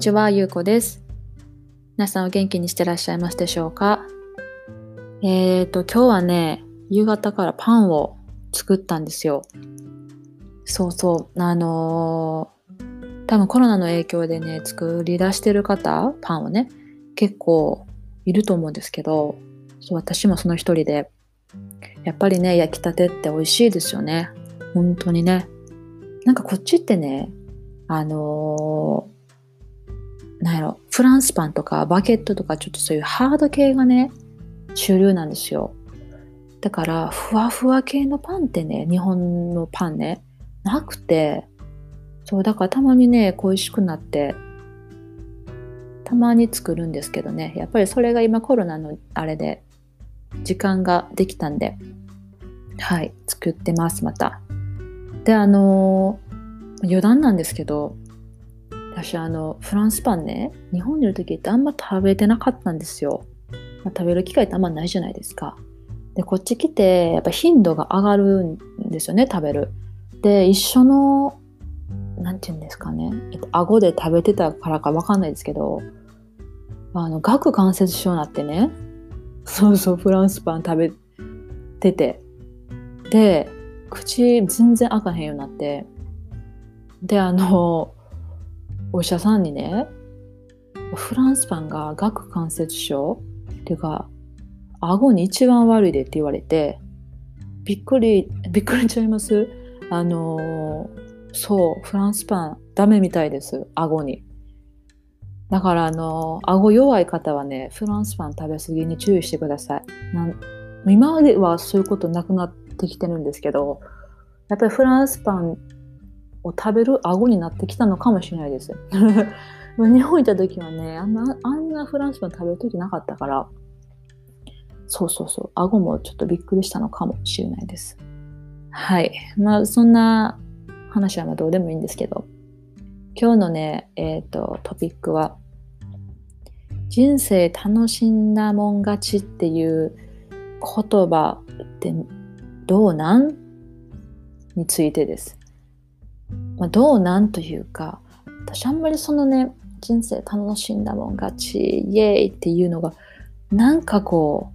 ちは、ゆうこです。皆さんお元気にしてらっしゃいますでしょうか？えーと、今日はね、夕方からパンを作ったんですよ。そうそう、あのー多分コロナの影響でね、作り出してる方、パンをね、結構いると思うんですけど、そう私もその一人で、やっぱりね、焼きたてって美味しいですよね。本当にね。なんかこっちってね、あのなんやろ、フランスパンとかバゲットとかちょっとそういうハード系がね、主流なんですよ。だから、ふわふわ系のパンってね、日本のパンね、なくて、そう、だからたまにね、恋しくなって、たまに作るんですけどね、やっぱりそれが今コロナのあれで、時間ができたんで、はい、作ってます、また。で、あのー余談なんですけど、私あのフランスパンね日本にいる時ってあんま食べてなかったんですよ、まあ食べる機会ってあんまないじゃないですか。でこっち来てやっぱ頻度が上がるんですよね食べる。で一緒のなんて言うんですかね、顎で食べてたからかわかんないですけどあの顎関節症になってね そうそうフランスパン食べてて。で口全然開かへんようになって。であのお医者さんにねフランスパンが顎関節症？っていうか顎に一番悪いでって言われてびっくりびっくりしちゃいます？あのそうフランスパンダメみたいです顎に。だからあの顎弱い方はねフランスパン食べ過ぎに注意してください。なん今まではそういうことなくなってきてるんですけどやっぱりフランスパンを食べる顎になってきたのかもしれないです。日本行った時はねあんなあんなフランスパン食べる時なかったからそうそうそう顎もちょっとびっくりしたのかもしれないです。はいまあそんな話はまあどうでもいいんですけど今日のねえっ、とトピックは人生楽しんだもん勝ちっていう言葉ってどうなん？についてです。まあ、どうなんというか私あんまりそのね人生楽しんだもん勝ちイエーイっていうのがなんかこ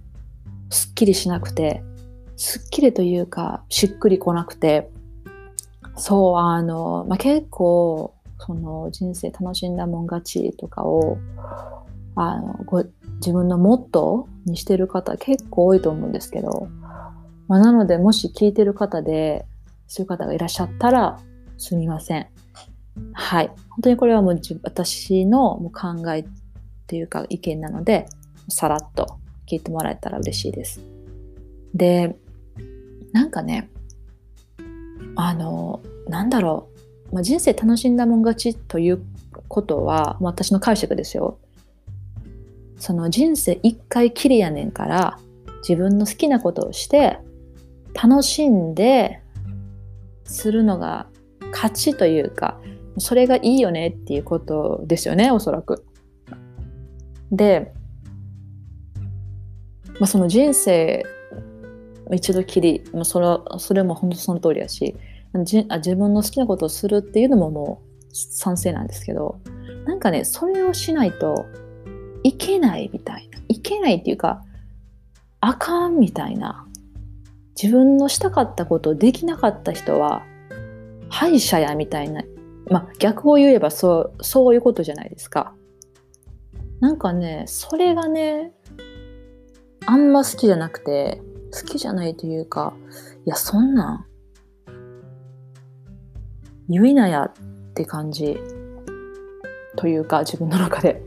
うすっきりしなくてすっきりというかしっくりこなくてそうあの、まあ、結構その人生楽しんだもん勝ちとかをあのご自分のモットーにしてる方結構多いと思うんですけど、まあ、なのでもし聞いてる方でそういう方がいらっしゃったらすみません。はい。本当にこれはもう私のもう考えっていうか意見なので、さらっと聞いてもらえたら嬉しいです。で、なんかね、あの、なんだろう、まあ、人生楽しんだもん勝ちということは、もう私の解釈ですよ。その人生一回きりやねんから、自分の好きなことをして、楽しんでするのが勝ちというかそれがいいよねっていうことですよねおそらく。で、まあ、その人生一度きり、まあ、それそれも本当その通りやしじあ自分の好きなことをするっていうのももう賛成なんですけどなんかねそれをしないといけないみたいないけないっていうかあかんみたいな自分のしたかったことをできなかった人は敗者やみたいな、まあ、逆を言えばそうそういうことじゃないですか。なんかねそれがねあんま好きじゃなくて好きじゃないというかいやそんなん言いなやって感じというか自分の中で。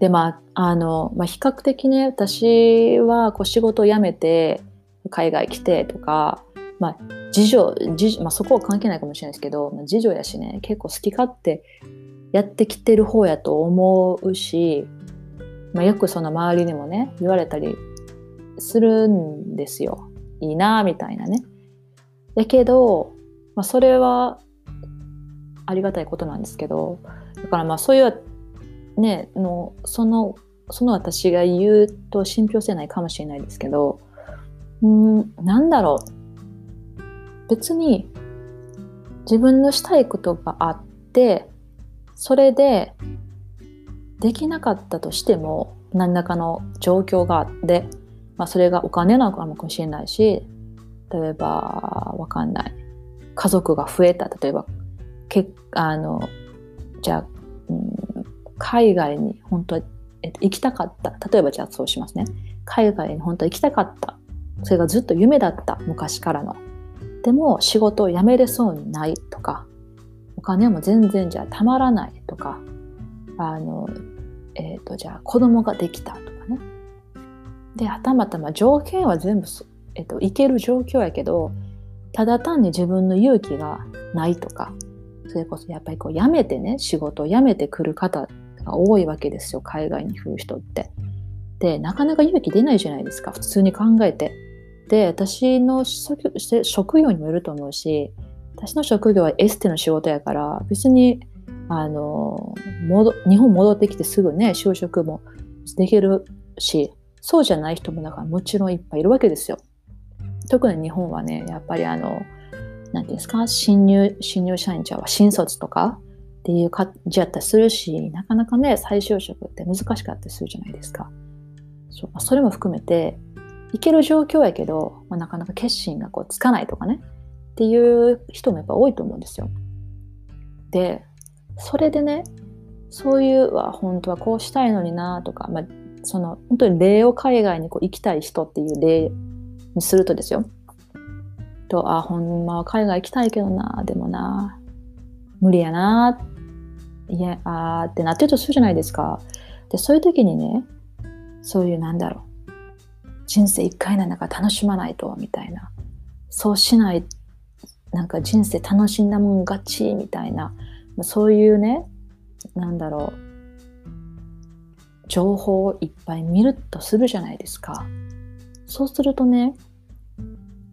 でまああの、まあ、比較的ね私はこう仕事を辞めて海外来てとか、まあ、次女次女、まあ、そこは関係ないかもしれないですけど、まあ、次女やしね結構好き勝手やってきてる方やと思うし、まあ、よくその周りにもね言われたりするんですよいいなみたいなね。だけど、まあ、それはありがたいことなんですけどだからまあそういうねのそのその私が言うと信憑性ないかもしれないですけどうんなんだろう別に自分のしたいことがあってそれでできなかったとしても何らかの状況があって、まあ、それがお金なのかもしれないし例えばわかんない。家族が増えた。例えばけあのじゃあ、うん、海外に本当は、え、行きたかった。例えばじゃあそうしますね。海外に本当は行きたかった。それがずっと夢だった。昔からの。でも仕事を辞めれそうにないとかお金も全然じゃあたまらないとかあの、えーと、じゃあ子供ができたとかねではたまたま条件は全部、えーと、いける状況やけどただ単に自分の勇気がないとかそれこそやっぱりこう辞めてね仕事を辞めてくる方が多いわけですよ海外に来る人って。でなかなか勇気出ないじゃないですか普通に考えて。で私の職業にもよると思うし私の職業はエステの仕事やから別にあの日本戻ってきてすぐね就職もできるしそうじゃない人もだかもちろんいっぱいいるわけですよ。特に日本はねやっぱりあの何ていうんですか新入新入社員ちゃうは新卒とかっていう感じやったりするしなかなかね再就職って難しかったりするじゃないですか。そうそれも含めていける状況やけど、まあ、なかなか決心がこうつかないとかねっていう人もやっぱ多いと思うんですよ。でそれでねそういうは本当はこうしたいのになとか、まあ、その本当に例を海外にこう行きたい人っていう例にするとですよ。とあほんまは海外行きたいけどなでもな無理やないやあってなってるとするじゃないですか。でそういう時にねそういうなんだろう人生一回なんだから楽しまないとみたいな。そうしないなんか人生楽しんだもん勝ちみたいな。そういうねなんだろう。情報をいっぱい見るとするじゃないですか。そうするとね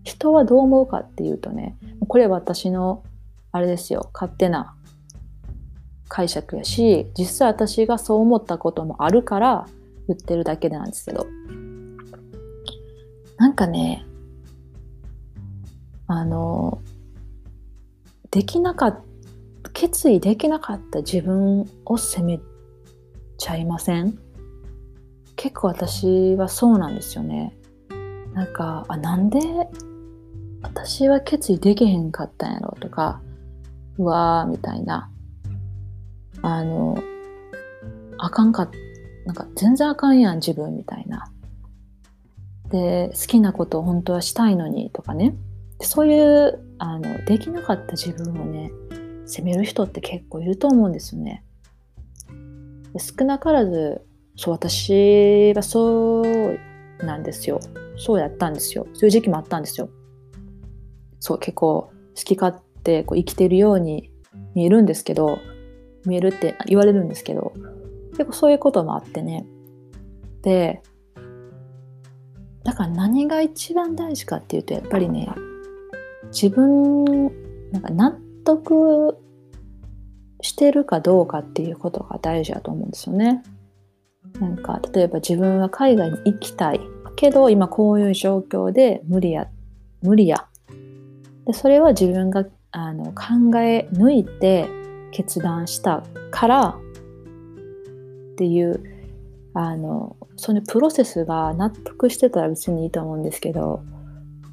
人はどう思うかっていうとねこれは私のあれですよ。勝手な解釈やし実際私がそう思ったこともあるから言ってるだけなんですけど。なんかね、あの、できなかった、決意できなかった自分を責めちゃいません？結構私はそうなんですよね。なんか、あ、なんで私は決意できへんかったんやろとか、うわーみたいな。あの、あかんかなんか全然あかんやん自分みたいな。で好きなことを本当はしたいのにとかねそういうあのできなかった自分をね責める人って結構いると思うんですよね。で少なからずそう私はそうなんですよ。そうやったんですよ。そういう時期もあったんですよ。そう結構好き勝手こう生きてるように見えるんですけど見えるって言われるんですけど結構そういうこともあってねでだから何が一番大事かっていうとやっぱりね自分なんか納得してるかどうかっていうことが大事だと思うんですよね。なんか例えば自分は海外に行きたいけど今こういう状況で無理や無理やでそれは自分があの考え抜いて決断したからっていうあのそのプロセスが納得してたら別にいいと思うんですけど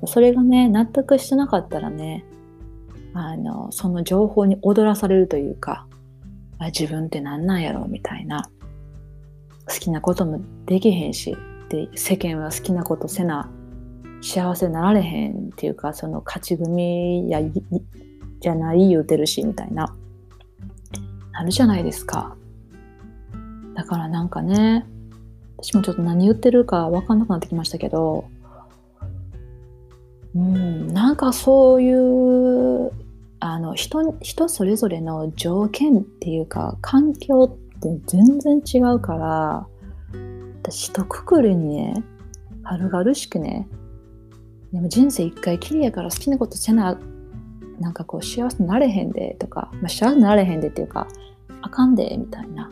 それがね納得してなかったらねあのその情報に踊らされるというかあ自分って何なんやろみたいな好きなこともできへんしで世間は好きなことせな幸せになられへんっていうかその勝ち組やじゃない言うてるしみたいななるじゃないですか。だからなんかね私もちょっと何言ってるか分かんなくなってきましたけど、うん、なんかそういうあの人人それぞれの条件っていうか環境って全然違うから私一括りにね軽々しくねでも人生一回きりやから好きなことせななんかこう幸せになれへんでとか、まあ、幸せになれへんでっていうかあかんでみたいな。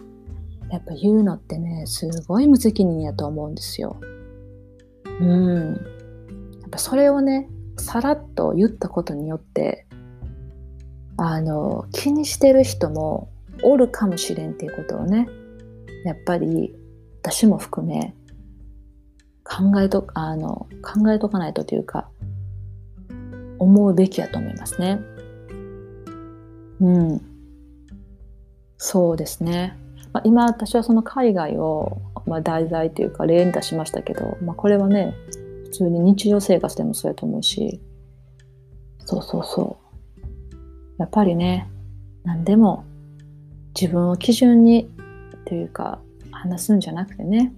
やっぱ言うのってねすごい無責任やと思うんですよ。うんやっぱそれをねさらっと言ったことによってあの気にしてる人もおるかもしれんっていうことをねやっぱり私も含め考えとあの考えとかないとというか思うべきやと思いますね。うん。そうですね。まあ、今私はその海外を、まあ、題材というか例に出しましたけど、まあ、これはね普通に日常生活でもそうやと思うしそうそうそう。やっぱりね何でも自分を基準にというか話すんじゃなくてね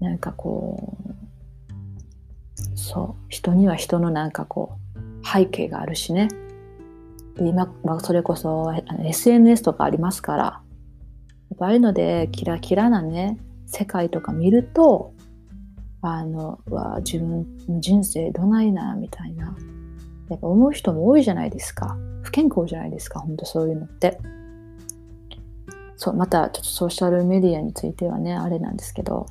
なんかこうそう人には人のなんかこう背景があるしね。今、まあ、それこそ SNS とかありますからぱああいうのでキラキラなね世界とか見るとあのは自分人生どないなみたいな。やっぱ思う人も多いじゃないですか。不健康じゃないですか本当そういうのって。そうまたちょっとソーシャルメディアについてはねあれなんですけど。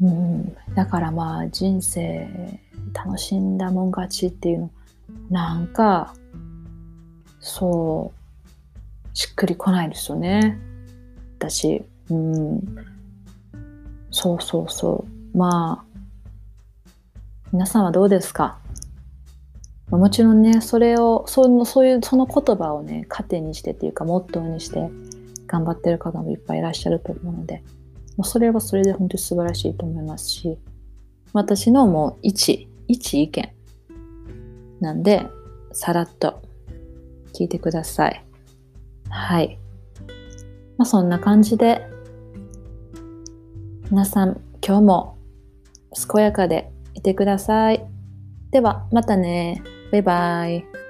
うん。だからまあ人生楽しんだもん勝ちっていうの。なんかそうしっくりこないですよね。私うん。そうそうそう。まあ皆さんはどうですか？もちろんねそれをそのそういうその言葉をね糧にしてっていうかモットーにして頑張ってる方もいっぱいいらっしゃると思うのでもうそれはそれで本当に素晴らしいと思いますし私のもう一一意見なんでさらっと聞いてください。はい。まあそんな感じで皆さん今日も健やかでいてくださいではまたねバイバイ。